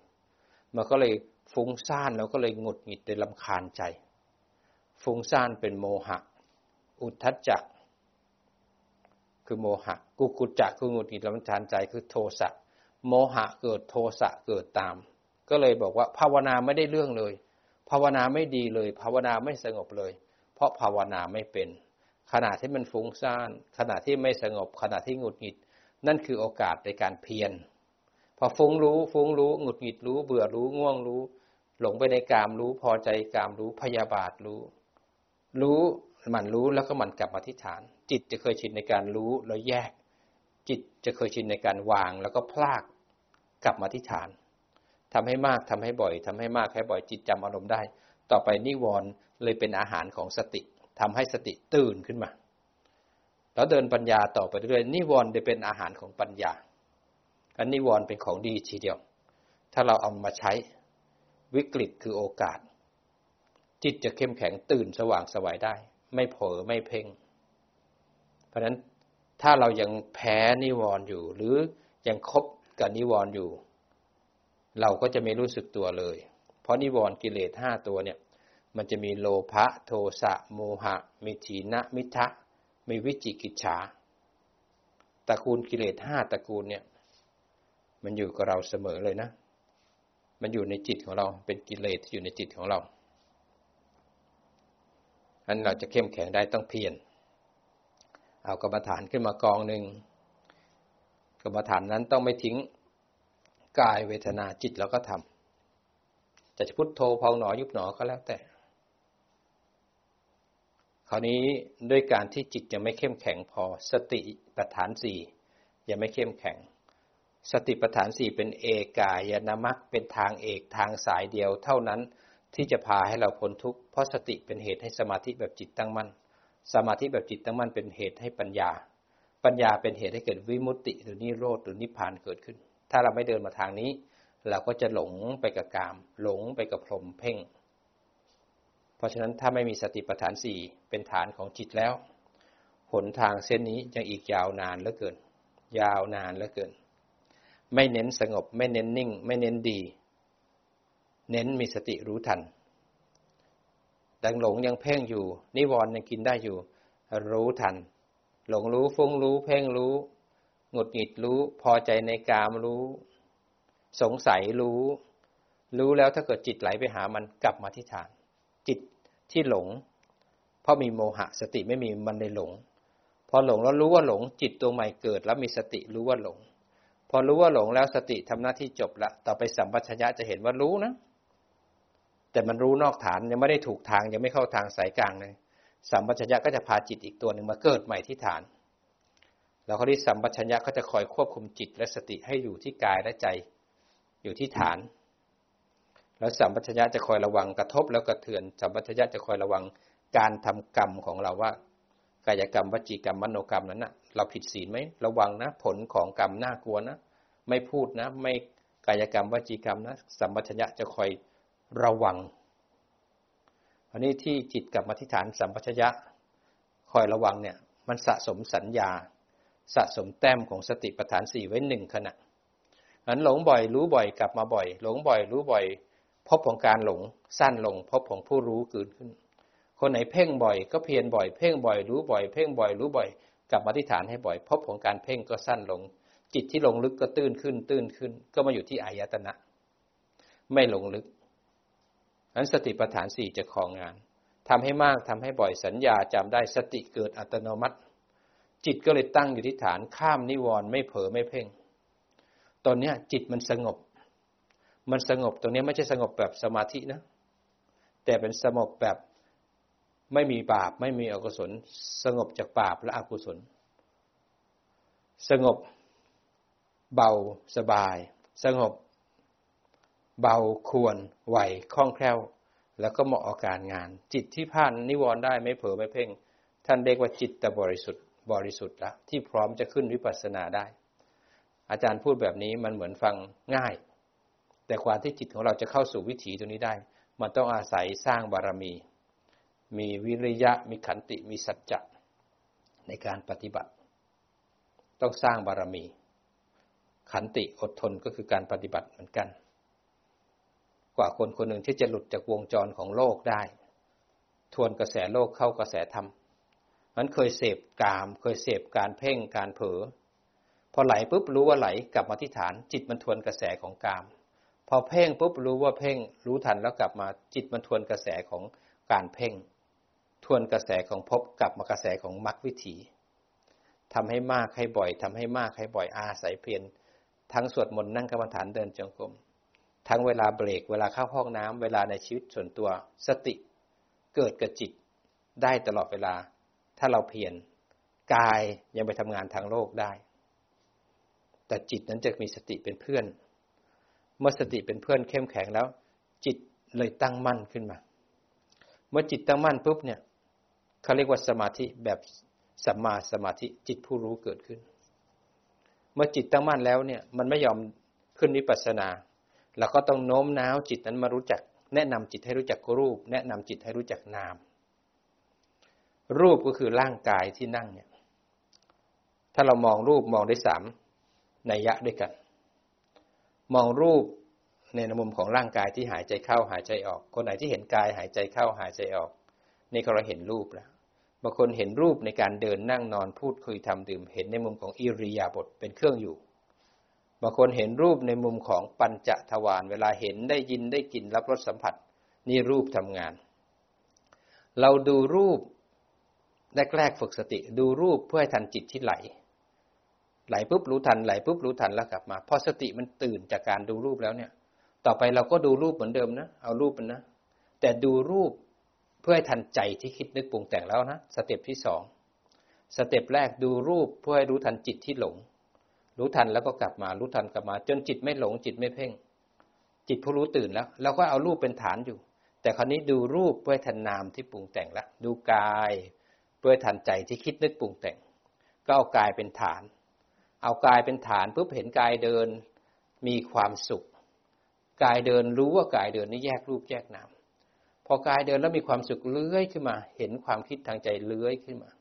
มันก็เลยฟุ้งซ่านแล้วก็เลยหงุดหงิดเลยลำคาญใจ ฟุ้งซ่านเป็นโมหะ อุทธัจจะคือโมหะ กุกุจจะคือหงุดหงิดลำทานใจคือโทสะโมหะเกิดโทสะเกิดตาม ก็เลยบอกว่าภาวนาไม่ได้เรื่องเลย ภาวนาไม่ดีเลย ภาวนาไม่สงบเลย เพราะภาวนาไม่เป็น ขณะที่มันฟุ้งซ่านขณะที่ไม่สงบ ขณะที่หงุดหงิด นั่นคือโอกาสในการเพียรพอฟุ้งรู้ฟุ้งรู้หงุดหงิดรู้ เบื่อรู้ง่วงรู้ หลงไปในกามรู้ พอใจกามรู้พยาบาทรู้ รู้ มันรู้แล้วก็มันกลับมาที่ฐาน จิตจะเคยชินในการรู้แล้วแยก จิตจะเคยชินในการวาง แล้วก็พลากกลับมาที่ฐานทำให้มากทำให้บ่อยทำให้มากให้บ่อยจิตจำอารมณ์ได้ ต่อไปนิวรณ์เลยเป็นอาหารของสติทำให้สติตื่นขึ้นมา แล้วเดินปัญญาต่อไปเรื่อยนิวรณ์จะเป็นอาหารของปัญญาอันนิวรณ์เป็นของดีทีเดียว ถ้าเราเอามาใช้วิกฤตคือโอกาส จิตจะเข้มแข็งตื่นสว่างสวายได้ ไม่เผลอไม่เพ่ง เพราะฉะนั้นถ้าเรายังแพ้นิวรณ์อยู่ หรือยังคบกับนิวรณ์อยู่ เราก็จะไม่รู้สึกตัวเลย เพราะนิวรณ์กิเลสห้าตัวเนี่ย มันจะมีโลภะโทสะโมหะมิถีนะมิทะมีวิจิกิจฉาตระกูลกิเลสห้าตระกูลเนี่ย มันอยู่กับเราเสมอเลยนะ มันอยู่ในจิตของเราเป็นกิเลสที่อยู่ในจิตของเรา อันเราจะเข้มแข็งได้ต้องเพียรเอากรรมฐานขึ้นมากองหนึ่งกรรมฐานนั้นต้องไม่ทิ้งกายเวทนาจิตแล้วก็ทำจะพุทโธพองหนอยุบหนอก็แล้วแต่ คราวนี้ด้วยการที่จิตยังไม่เข้มแข็งพอสติปัฏฐานสี่ยังไม่เข้มแข็ง สติปัฏฐานสี่เป็นเอกายนามัคเป็นทางเอกทางสายเดียวเท่านั้น ที่จะพาให้เราพ้นทุกข์เพราะสติเป็นเหตุให้สมาธิแบบจิตตั้งมั่น สมาธิแบบจิตตั้งมั่นเป็นเหตุให้ปัญญา ปัญญาเป็นเหตุให้เกิดวิมุตติ หรือนิโรธหรือนิพพานเกิดขึ้น ถ้าเราไม่เดินมาทางนี้ เราก็จะหลงไปกับกาม หลงไปกับพรมเพ่ง เพราะฉะนั้นถ้าไม่มีสติปัฏฐานสี่เป็นฐานของจิตแล้วหนทางเส้นนี้ยังอีกยาวนานเหลือเกิน ยาวนานเหลือเกิน ไม่เน้นสงบ ไม่เน้นนิ่ง ไม่เน้นดี เน้นมีสติรู้ทัน ดังหลงยังเพ่งอยู่ นิวรณ์ยังกินได้อยู่ รู้ทัน หลงรู้ฟุ้งรู้ เพ่งรู้ หงุดหงิดรู้ พอใจในกามรู้ สงสัยรู้ รู้แล้วถ้าเกิดจิตไหลไปหามันกลับมาที่ฐาน จิตที่หลง เพราะมีโมหะสติไม่มีมันเลยหลง พอหลงแล้วรู้ว่าหลง จิตตัวใหม่เกิด แล้วมีสติรู้ว่าหลง พอรู้ว่าหลงแล้วสติทำหน้าที่จบละ ต่อไปสัมปชัญญะจะเห็นว่ารู้นะ แต่มันรู้นอกฐานยังไม่ได้ถูกทางยังไม่เข้าทางสายกลางเลยสัมปชัญญะก็จะพาจิตอีกตัวหนึ่งมาเกิดใหม่ที่ฐาน แล้วคราวนี้สัมปชัญญะก็จะคอยควบคุมจิตและสติให้อยู่ที่กายและใจอยู่ที่ฐาน แล้วสัมปชัญญะจะคอยระวังกระทบแล้วกระเทือน สัมปชัญญะจะคอยระวังการทำกรรมของเราว่ากายกรรมวจีกรรมมโนกรรมนั้นนะเราผิดศีลไหมระวังนะ ผลของกรรมน่ากลัวนะ ไม่พูดนะ ไม่กายกรรมวจีกรรมนะสัมปชัญญะจะคอย ระวัง อันนี้ที่จิตกับมาที่ฐานสัมปชัญญะคอยระวังเนี่ย มันสะสมสัญญา สะสมแต้มของสติปัฏฐานสี่ไว้หนึ่งขณะอันหลงบ่อยรู้บ่อยกลับมาบ่อย หลงบ่อยรู้บ่อยพบของการหลงสั้นลงพบของผู้รู้เกิดขึ้น คนไหนเพ่งบ่อยก็เพียรบ่อยเพ่งบ่อยรู้บ่อยเพ่งบ่อยรู้บ่อยกลับมาที่ฐานให้บ่อยพบของการเพ่งก็สั้นลง จิตที่ลงลึกก็ตื้นขึ้นตื้นขึ้น ก็มาอยู่ที่อายตนะ ไม่ลงลึก นั้นสติปัฏฐานสี่จะครองงานทำให้มากทำให้บ่อยสัญญาจำได้สติเกิดอัตโนมัติ จิตก็เลยตั้งอยู่ที่ฐานข้ามนิวรณ์ไม่เผลอไม่เพ่งตอนนี้จิตมันสงบ มันสงบตรงนี้ไม่ใช่สงบแบบสมาธินะ แต่เป็นสงบแบบไม่มีบาปไม่มีอกุศล สงบจากบาปและอกุศล สงบเบาสบาย สงบ เบาควรไหวคล่องแคล่ว แล้วก็เหมาะอาการงาน จิตที่ผ่านนิวรณ์ได้ไม่เผลอไม่เพ่ง ท่านเรียกว่าจิตตบริสุทธิ์บริสุทธิ์ละที่พร้อมจะขึ้นวิปัสสนาได้ อาจารย์พูดแบบนี้มันเหมือนฟังง่าย แต่ความที่จิตของเราจะเข้าสู่วิถีตรงนี้ได้ มันต้องอาศัยสร้างบารมี มีวิริยะมีขันติมีสัจจะในการปฏิบัติ ต้องสร้างบารมี ขันติอดทนก็คือการปฏิบัติเหมือนกัน กว่าคนคนหนึ่งที่จะหลุดจากวงจรของโลกได้ ทวนกระแสโลกเข้ากระแสธรรมมันเคยเสพกาม เคยเสพการเพ่งการเผลอพอไหลปุ๊บรู้ว่าไหลกลับมาที่ฐาน จิตมันทวนกระแสของกาม พอเพ่งปุ๊บรู้ว่าเพ่ง รู้ทันแล้วกลับมาจิตมันทวนกระแสของการเพ่ง ทวนกระแสของพบกลับมากระแสของมรรควิถีทำให้มากให้บ่อยทำให้มากให้บ่อยอาศัยเพียรทั้งสวดมนต์นั่งกรรมฐานเดินจงกรม ทั้งเวลาเบรกเวลาเข้าห้องน้ำเวลาในชีวิตส่วนตัว สติเกิดกับจิตได้ตลอดเวลา ถ้าเราเพียรกายยังไปทำงานทางโลกได้ แต่จิตนั้นจะมีสติเป็นเพื่อน เมื่อสติเป็นเพื่อนเข้มแข็งแล้ว จิตเลยตั้งมั่นขึ้นมา เมื่อจิตตั้งมั่นปุ๊บเนี่ยเขาเรียกว่าสมาธิแบบสัมมาสมาธิจิตผู้รู้เกิดขึ้น เมื่อจิตตั้งมั่นแล้วเนี่ย มันไม่ยอมขึ้นวิปัสสนา เราก็ต้องโน้มน้าวจิตนั้นมารู้จัก แนะนำจิตให้รู้จักรูป แนะนำจิตให้รู้จักนาม รูปก็คือร่างกายที่นั่งเนี่ย ถ้าเรามองรูปมองได้สามนัยยะด้วยกัน มองรูปในมุมของร่างกายที่หายใจเข้าหายใจออก คนไหนที่เห็นกายหายใจเข้าหายใจออกนี่เราเห็นรูปแล้วบางคนเห็นรูปในการเดินนั่งนอนพูดคุยทำดื่ม เห็นในมุมของอิริยาบถเป็นเครื่องอยู่ บางคนเห็นรูปในมุมของปัญจทวารเวลาเห็นได้ยินได้กลิ่นรับรสสัมผัส นี่รูปทำงาน เราดูรูปแรกๆฝึกสติ ดูรูปเพื่อให้ทันจิตที่ไหล ไหลปุ๊บรู้ทันไหลปุ๊บรู้ทันแล้วกลับมาพอสติมันตื่นจากการดูรูปแล้วเนี่ย ต่อไปเราก็ดูรูปเหมือนเดิมนะเอารูปมันนะแต่ดูรูปเพื่อให้ทันใจที่คิดนึกปรุงแต่งแล้วนะ step ที่สอง step แรกดูรูปเพื่อให้รู้ทันจิตที่หลง รู้ทันแล้วก็กลับมา รู้ทันกลับมา จนจิตไม่หลงจิตไม่เพ่ง จิตผู้รู้ตื่นแล้วเราก็เอารูปเป็นฐานอยู่ แต่คราวนี้ดูรูปเพื่อทันนามที่ปรุงแต่งละดูกายเพื่อทันใจที่คิดนึกปรุงแต่ง ก็เอากายเป็นฐาน เอากายเป็นฐานปุ๊บเห็นกายเดินมีความสุข กายเดินรู้ว่ากายเดินนี่แยกรูปแยกนามพอกายเดินแล้วมีความสุขเลื้อยขึ้นมา เห็นความคิดทางใจเลื้อยขึ้นมา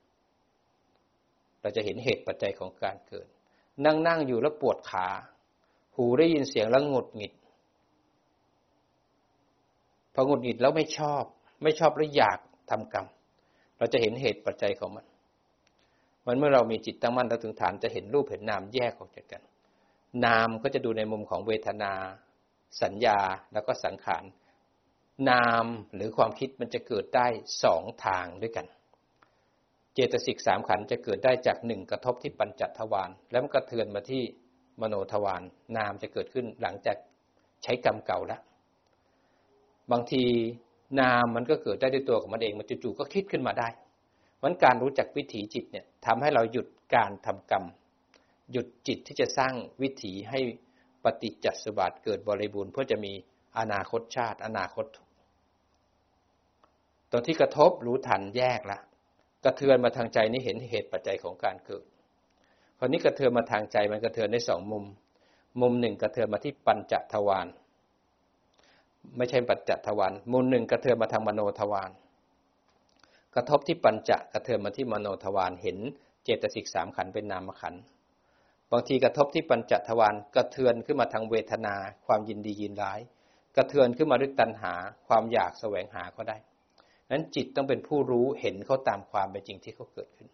เราจะเห็นเหตุปัจจัยของการเกิด นั่งนั่งอยู่แล้วปวดขา หูได้ยินเสียงแล้วหงุดหงิด พอหงุดหงิดแล้วไม่ชอบ ไม่ชอบแล้วอยากทำกรรม เราจะเห็นเหตุปัจจัยของมัน มันเมื่อเรามีจิตตั้งมั่นแล้วถึงฐานจะเห็นรูปเห็นนามแยกออกจากกัน นามก็จะดูในมุมของเวทนา สัญญาแล้วก็สังขาร นามหรือความคิดมันจะเกิดได้สองทางด้วยกัน เจตสิกสามขันจะเกิดได้จากหนึ่งกระทบที่ปัญจทวารแล้วมันกระเทือนมาที่มโนทวารนามจะเกิดขึ้นหลังจากใช้กรรมเก่าแล้วบางทีนามมันก็เกิดได้ด้วยตัวของมันเองมันจู่ๆก็คิดขึ้นมาได้มันการรู้จักวิถีจิตเนี่ยทำให้เราหยุดการทำกรรม หยุดจิตที่จะสร้างวิถีให้ปฏิจจสมบัติเกิดบริบูรณ์เพื่อจะมีอนาคตชาติ อนาคตตอนที่กระทบรู้ทันแยกละ กระเทือนมาทางใจนี่เห็นเหตุปัจจัยของการเกิดคราวนี้กระเทือนมาทางใจมันกระเทือนในสองมุม มุมหนึ่งกระเทือนมาที่ปัญจทวารไม่ใช่ปัญจทวารมุมหนึ่งกระเทือนมาทางมโนทวารกระทบที่ปัญจะกระเทือนมาที่มโนทวารเห็นเจตสิกสามขันเป็นนามขันบางทีกระทบที่ปัญจทวารกระเทือนขึ้นมาทางเวทนา ความยินดียินร้าย กระเทือนขึ้นมาด้วยตัณหา ความอยากแสวงหาก็ได้ นั้นจิตต้องเป็นผู้รู้เห็นเขาตามความเป็นจริงที่เขาเกิดขึ้น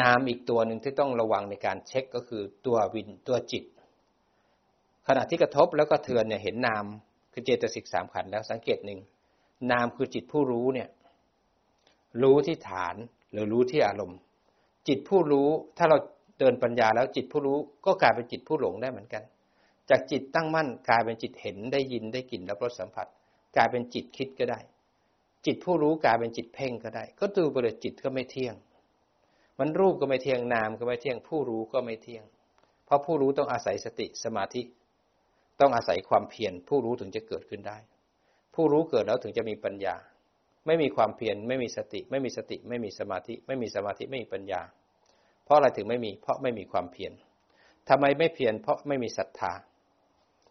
นามอีกตัวหนึ่งที่ต้องระวังในการเช็คก็คือตัววินตัวจิต ขณะที่กระทบแล้วก็เทือนเนี่ยเห็นนามคือเจตสิกสามขันแล้วสังเกตหนึ่งนามคือจิตผู้รู้เนี่ย รู้ที่ฐานหรือรู้ที่อารมณ์ จิตผู้รู้ถ้าเราเดินปัญญาแล้วจิตผู้รู้ก็กลายเป็นจิตผู้หลงได้เหมือนกัน จากจิตตั้งมั่นกลายเป็นจิตเห็นได้ยินได้กลิ่นรับรสสัมผัส กลายเป็นจิตคิดก็ได้ จิตผู้รู้กลายเป็นจิตเพ่งก็ได้ ก็ดูไปเลยจิตก็ไม่เที่ยง มันรูปก็ไม่เที่ยงนามก็ไม่เที่ยง ผู้รู้ก็ไม่เที่ยง เพราะผู้รู้ต้องอาศัยสติสมาธิ ต้องอาศัยความเพียรผู้รู้ถึงจะเกิดขึ้นได้ ผู้รู้เกิดแล้วถึงจะมีปัญญา ไม่มีความเพียรไม่มีสติ ไม่มีสติ ไม่มีสมาธิ ไม่มีสมาธิไม่มีปัญญา เพราะอะไรถึงไม่มี เพราะไม่มีความเพียรทำไมไม่เพียรเพราะไม่มีศรัทธา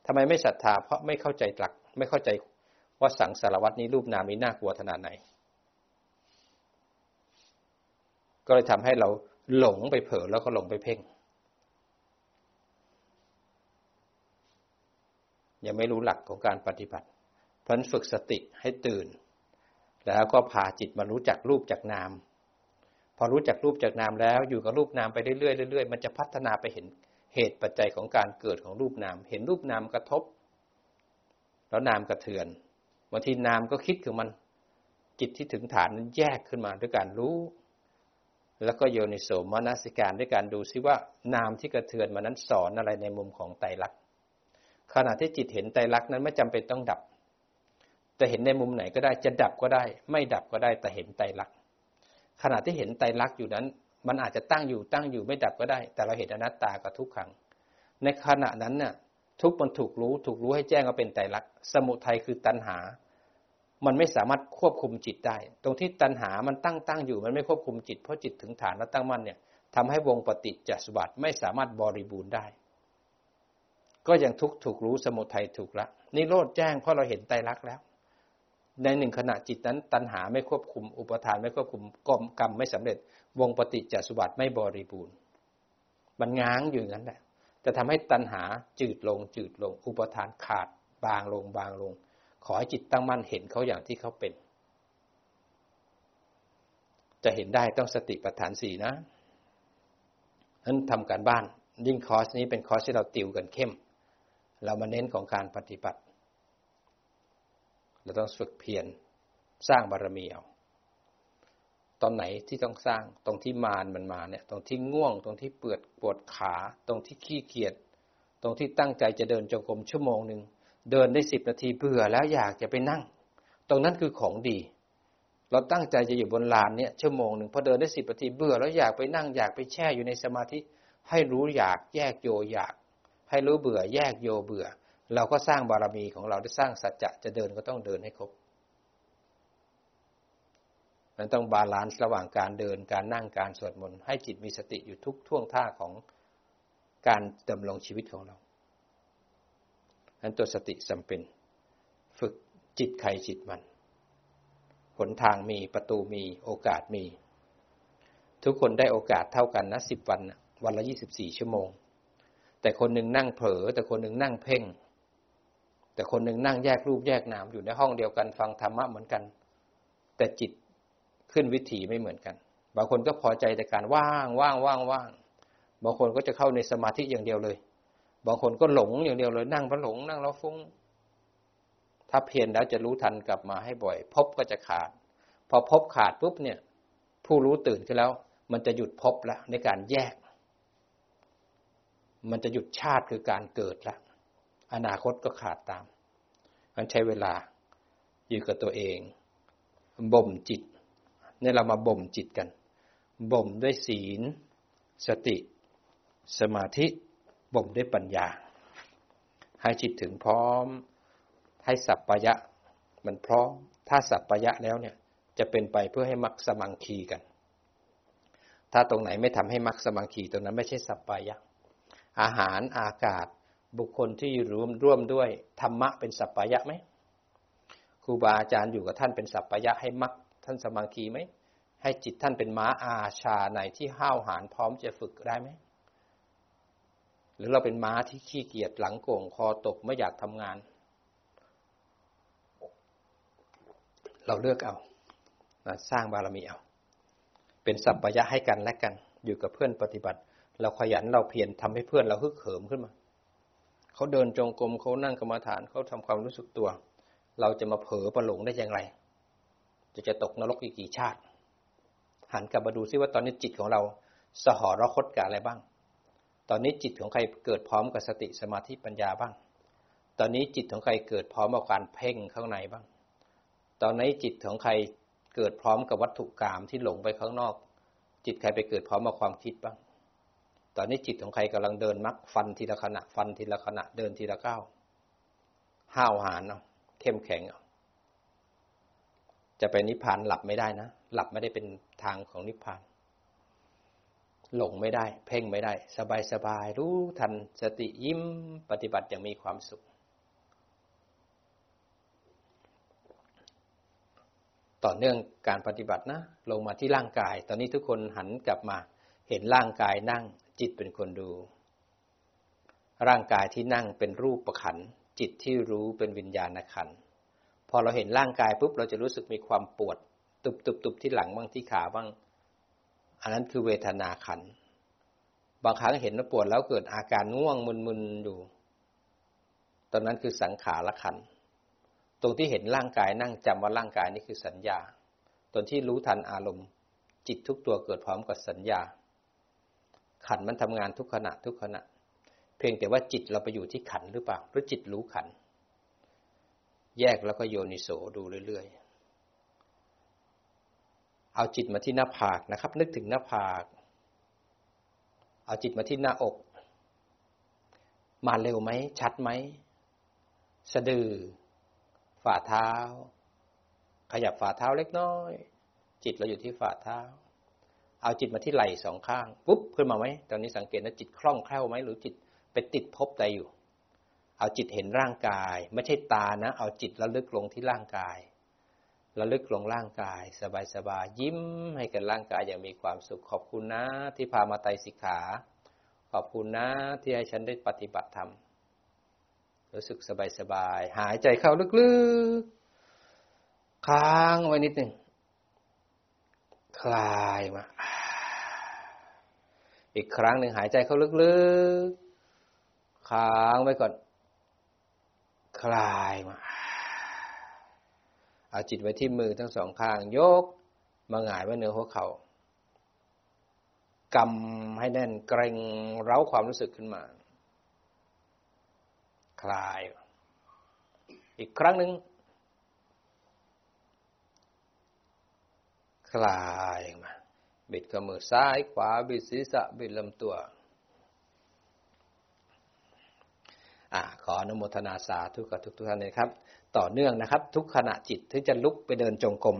ทำไมไม่ศรัทธา เพราะไม่เข้าใจหลัก ไม่เข้าใจ ว่าสังสารวัตนี้รูปนามนี้น่ากลัวขนาดไหน ก็เลยทำให้เราหลงไปเผลอแล้วก็หลงไปเพ่ง ยังไม่รู้หลักของการปฏิบัติพันฝึกสติให้ตื่น แล้วก็พาจิตมารู้จักรูปจากนาม พอรู้จักรูปจากนามแล้วอยู่กับรูปนามไปเรื่อยๆเรื่อยๆมันจะพัฒนาไปเห็นเหตุปัจจัยของการเกิดของรูปนาม เห็นรูปนามกระทบ แล้วนามกระเทือน บางทีนามก็คิดคือมัน จิตที่ถึงฐานนั้นแยกขึ้นมาด้วยการรู้ แล้วก็โยนิโสมนสิการด้วยการดูซิว่านามที่กระเทือนมานั้นสอนอะไรในมุมของไตรลักษณ์ขณะที่จิตเห็นไตรลักษณ์นั้นไม่จำเป็นต้องดับจะเห็นในมุมไหนก็ได้จะดับก็ได้ ไม่ดับก็ได้แต่เห็นไตรลักษณ์ขณะที่เห็นไตรลักษณ์อยู่นั้น มันอาจจะตั้งอยู่ตั้งอยู่ไม่ดับก็ได้ แต่เราเห็นอนัตตากับทุกขัง ในขณะนั้นน่ะทุกมันถูกรู้ถูกรู้ให้แจ้งว่าเป็นไตรลักษณ์สมุทัยคือตัณหา มันไม่สามารถควบคุมจิตได้ ตรงที่ตัณหามันตั้งตั้งอยู่ มันไม่ควบคุมจิต เพราะจิตถึงฐานแล้วตั้งมั่นเนี่ยทำให้วงปฏิจจสมบัติไม่สามารถบริบูรณ์ได้ ก็ยังทุกถูกรู้สมุทัยถูกละนิโรธแจ้งเพราะเราเห็นไตรลักษณ์แล้ว ในหนึ่งขณะจิตนั้น ตัณหาไม่ควบคุม อุปทานไม่ควบคุมกรมกรรมไม่สำเร็จ วงปฏิจจสุบัติไม่บริบูรณ์มันง้างอยู่อย่างนั้นแหละจะทำให้ตัณหาจืดลงจืดลง อุปทานขาดบางลงบางลง ขอให้จิตตั้งมั่นเห็นเขาอย่างที่เขาเป็น จะเห็นได้ต้องสติปัฏฐานสี่นะนั้นทำการบ้าน ยิ่งคอร์สนี้เป็นคอร์สที่เราติวกันเข้ม เรามาเน้นของการปฏิบัติ เราต้องฝึกเพียรสร้างบารมีเอาตอนไหนที่ต้องสร้างตรงที่มารมันมาเนี่ยตรงที่ง่วง ตรงที่เปือดปวดขา ตรงที่ขี้เกียจตรงที่ตั้งใจจะเดินจงกรมชั่วโมงหนึ่ง เดินได้สิบนาทีเบื่อแล้วอยากจะไปนั่ง ตรงนั้นคือของดี เราตั้งใจจะอยู่บนลานเนี่ยชั่วโมงหนึ่งพอเดินได้สิบนาทีเบื่อแล้วอยากไปนั่งอยากไปแช่อยู่ในสมาธิ ให้รู้อยากแยกโยอยาก ให้รู้เบื่อแยกโยเบื่อ เราก็สร้างบารมีของเราได้สร้างสัจจะจะเดินก็ต้องเดินให้ครบมันต้อง balance ระหว่างการเดินการนั่งการสวดมนต์ให้จิตมีสติอยู่ทุกท่วงท่าของการดำรงชีวิตของเรา นั้นตัวสติจำเป็น ฝึกจิตใครจิตมัน หนทางมีประตูมีโอกาสมี ทุกคนได้โอกาสเท่ากันนะสิบวัน วันละยี่สิบสี่ชั่วโมง แต่คนหนึ่งนั่งเผลอแต่คนหนึ่งนั่งเพ่ง แต่คนหนึ่งนั่งแยกรูปแยกนามอยู่ในห้องเดียวกันฟังธรรมะเหมือนกัน แต่จิตขึ้นวิถีไม่เหมือนกัน บางคนก็พอใจแต่การว่างว่างว่างว่าง บางคนก็จะเข้าในสมาธิอย่างเดียวเลย บางคนก็หลงอย่างเดียวเลยนั่งพระหลงนั่งแล้วฟุ้ง ถ้าเพียรแล้วจะรู้ทันกลับมาให้บ่อย พบก็จะขาด พอพบขาดปุ๊บเนี่ย ผู้รู้ตื่นขึ้นแล้ว มันจะหยุดพบแล้วในการแยก มันจะหยุดชาติคือการเกิดแล้วอนาคตก็ขาดตามมันใช้เวลาอยู่กับตัวเองบ่มจิตนี่เรามาบ่มจิตกันบ่มด้วยศีล สติ สมาธิ บ่มด้วยปัญญา ให้จิตถึงพร้อม ให้สัพพยะ มันพร้อม ถ้าสัพพยะแล้วเนี่ย จะเป็นไปเพื่อให้มักสมังคีกัน ถ้าตรงไหนไม่ทำให้มักสมังคีตรงนั้นไม่ใช่สัพพยะ อาหารอากาศบุคคลที่ร่วมร่วมด้วยธรรมะเป็นสัพพยะไหมครูบาอาจารย์อยู่กับท่านเป็นสัพพยะให้มักท่านสมังคีไหมให้จิตท่านเป็นม้าอาชาในที่ห้าวหาญพร้อมจะฝึกได้ไหม หรือเราเป็นม้าที่ขี้เกียจหลังโก่งคอตกไม่อยากทำงาน เราเลือกเอาสร้างบารมีเอา เป็นสัพพยะให้กันและกัน อยู่กับเพื่อนปฏิบัติ เราขยันเราเพียรทำให้เพื่อนเราฮึกเหิมขึ้นมา เขาเดินจงกรมเขานั่งกรรมฐานเขาทำความรู้สึกตัว เราจะมาเผลอประหลงได้อย่างไร จะจะตกนรกอีกกี่ชาติ หันกลับมาดูซิว่าตอนนี้จิตของเรา สหรคตกับอะไรบ้าง ตอนนี้จิตของใครเกิดพร้อมกับสติสมาธิปัญญาบ้าง ตอนนี้จิตของใครเกิดพร้อมกับการเพ่งข้างในบ้าง ตอนนี้จิตของใครเกิดพร้อมกับวัตถุกรรมที่หลงไปข้างนอก จิตใครไปเกิดพร้อมกับความคิดบ้าง ตอนนี้จิตของใครกำลังเดินมักฟันทีละขณะฟันทีละขณะเดินทีละก้าวห้าวหาญเนาะเข้มแข็งเนาะจะไปนิพพานหลับไม่ได้นะ หลับไม่ได้เป็นทางของนิพพาน หลงไม่ได้ เพ่งไม่ได้ สบายสบายรู้ทันสติยิ้มปฏิบัติอย่างมีความสุข ต่อเนื่องการปฏิบัตินะ ลงมาที่ร่างกาย ตอนนี้ทุกคนหันกลับมาเห็นร่างกายนั่ง จิตเป็นคนดู ร่างกายที่นั่งเป็นรูปประขันจิตที่รู้เป็นวิญญาณขันพอเราเห็นร่างกายปุ๊บเราจะรู้สึกมีความปวด ตุบตุบตุบที่หลังบ้างที่ขาบ้าง อันนั้นคือเวทนาขัน บางครั้งเห็นว่าปวดแล้วเกิดอาการง่วงมึนๆอยู่ ตอนนั้นคือสังขารขัน ตรงที่เห็นร่างกายนั่งจำว่าร่างกายนี่คือสัญญา ตอนที่รู้ทันอารมณ์ จิตทุกตัวเกิดพร้อมกับสัญญา ขันมันทำงานทุกขณะทุกขณะ เพียงแต่ว่าจิตเราไปอยู่ที่ขันหรือเปล่าหรือจิตรู้ขัน แยกแล้วก็โยนิโสดูเรื่อยๆ เอาจิตมาที่หน้าผากนะครับ นึกถึงหน้าผาก เอาจิตมาที่หน้าอก มาเร็วไหม ชัดไหม สะดือ ฝ่าเท้า ขยับฝ่าเท้าเล็กน้อย จิตเราอยู่ที่ฝ่าเท้า เอาจิตมาที่ไหล่สองข้าง ปุ๊บ ขึ้นมาไหม ตอนนี้สังเกตนะจิตคล่องแคล่วไหม หรือจิตไปติดพบใจอยู่ เอาจิตเห็นร่างกาย ไม่ใช่ตานะ เอาจิตระลึกลงที่ร่างกาย ระลึกลงร่างกาย สบายๆยิ้มให้กับร่างกายอย่างมีความสุขขอบคุณนะที่พามาไตสิกขา ขอบคุณนะที่ให้ฉันได้ปฏิบัติธรรมรู้สึกสบายๆหายใจเข้าลึกๆ ค้างไว้นิดหนึ่งคลายมา อีกครั้งหนึ่งหายใจเข้าลึกๆ ค้างไว้ก่อน คลายมา เอาจิตไว้ที่มือทั้งสองข้างยก มาหงายไว้เหนือหัวเขา่ากำให้แน่นเกรงเร้าความรู้สึกขึ้นมา คลาย อีกครั้งหนึ่งคลายมา บิดกมือซ้ายขวา บิดศีรษะ บิดลำตัวอขออนุโมทนาสาธุกับทุกท่านเลยครับ ต่อเนื่องนะครับ ทุกขณะจิตถึงจะลุกไปเดินจงกรม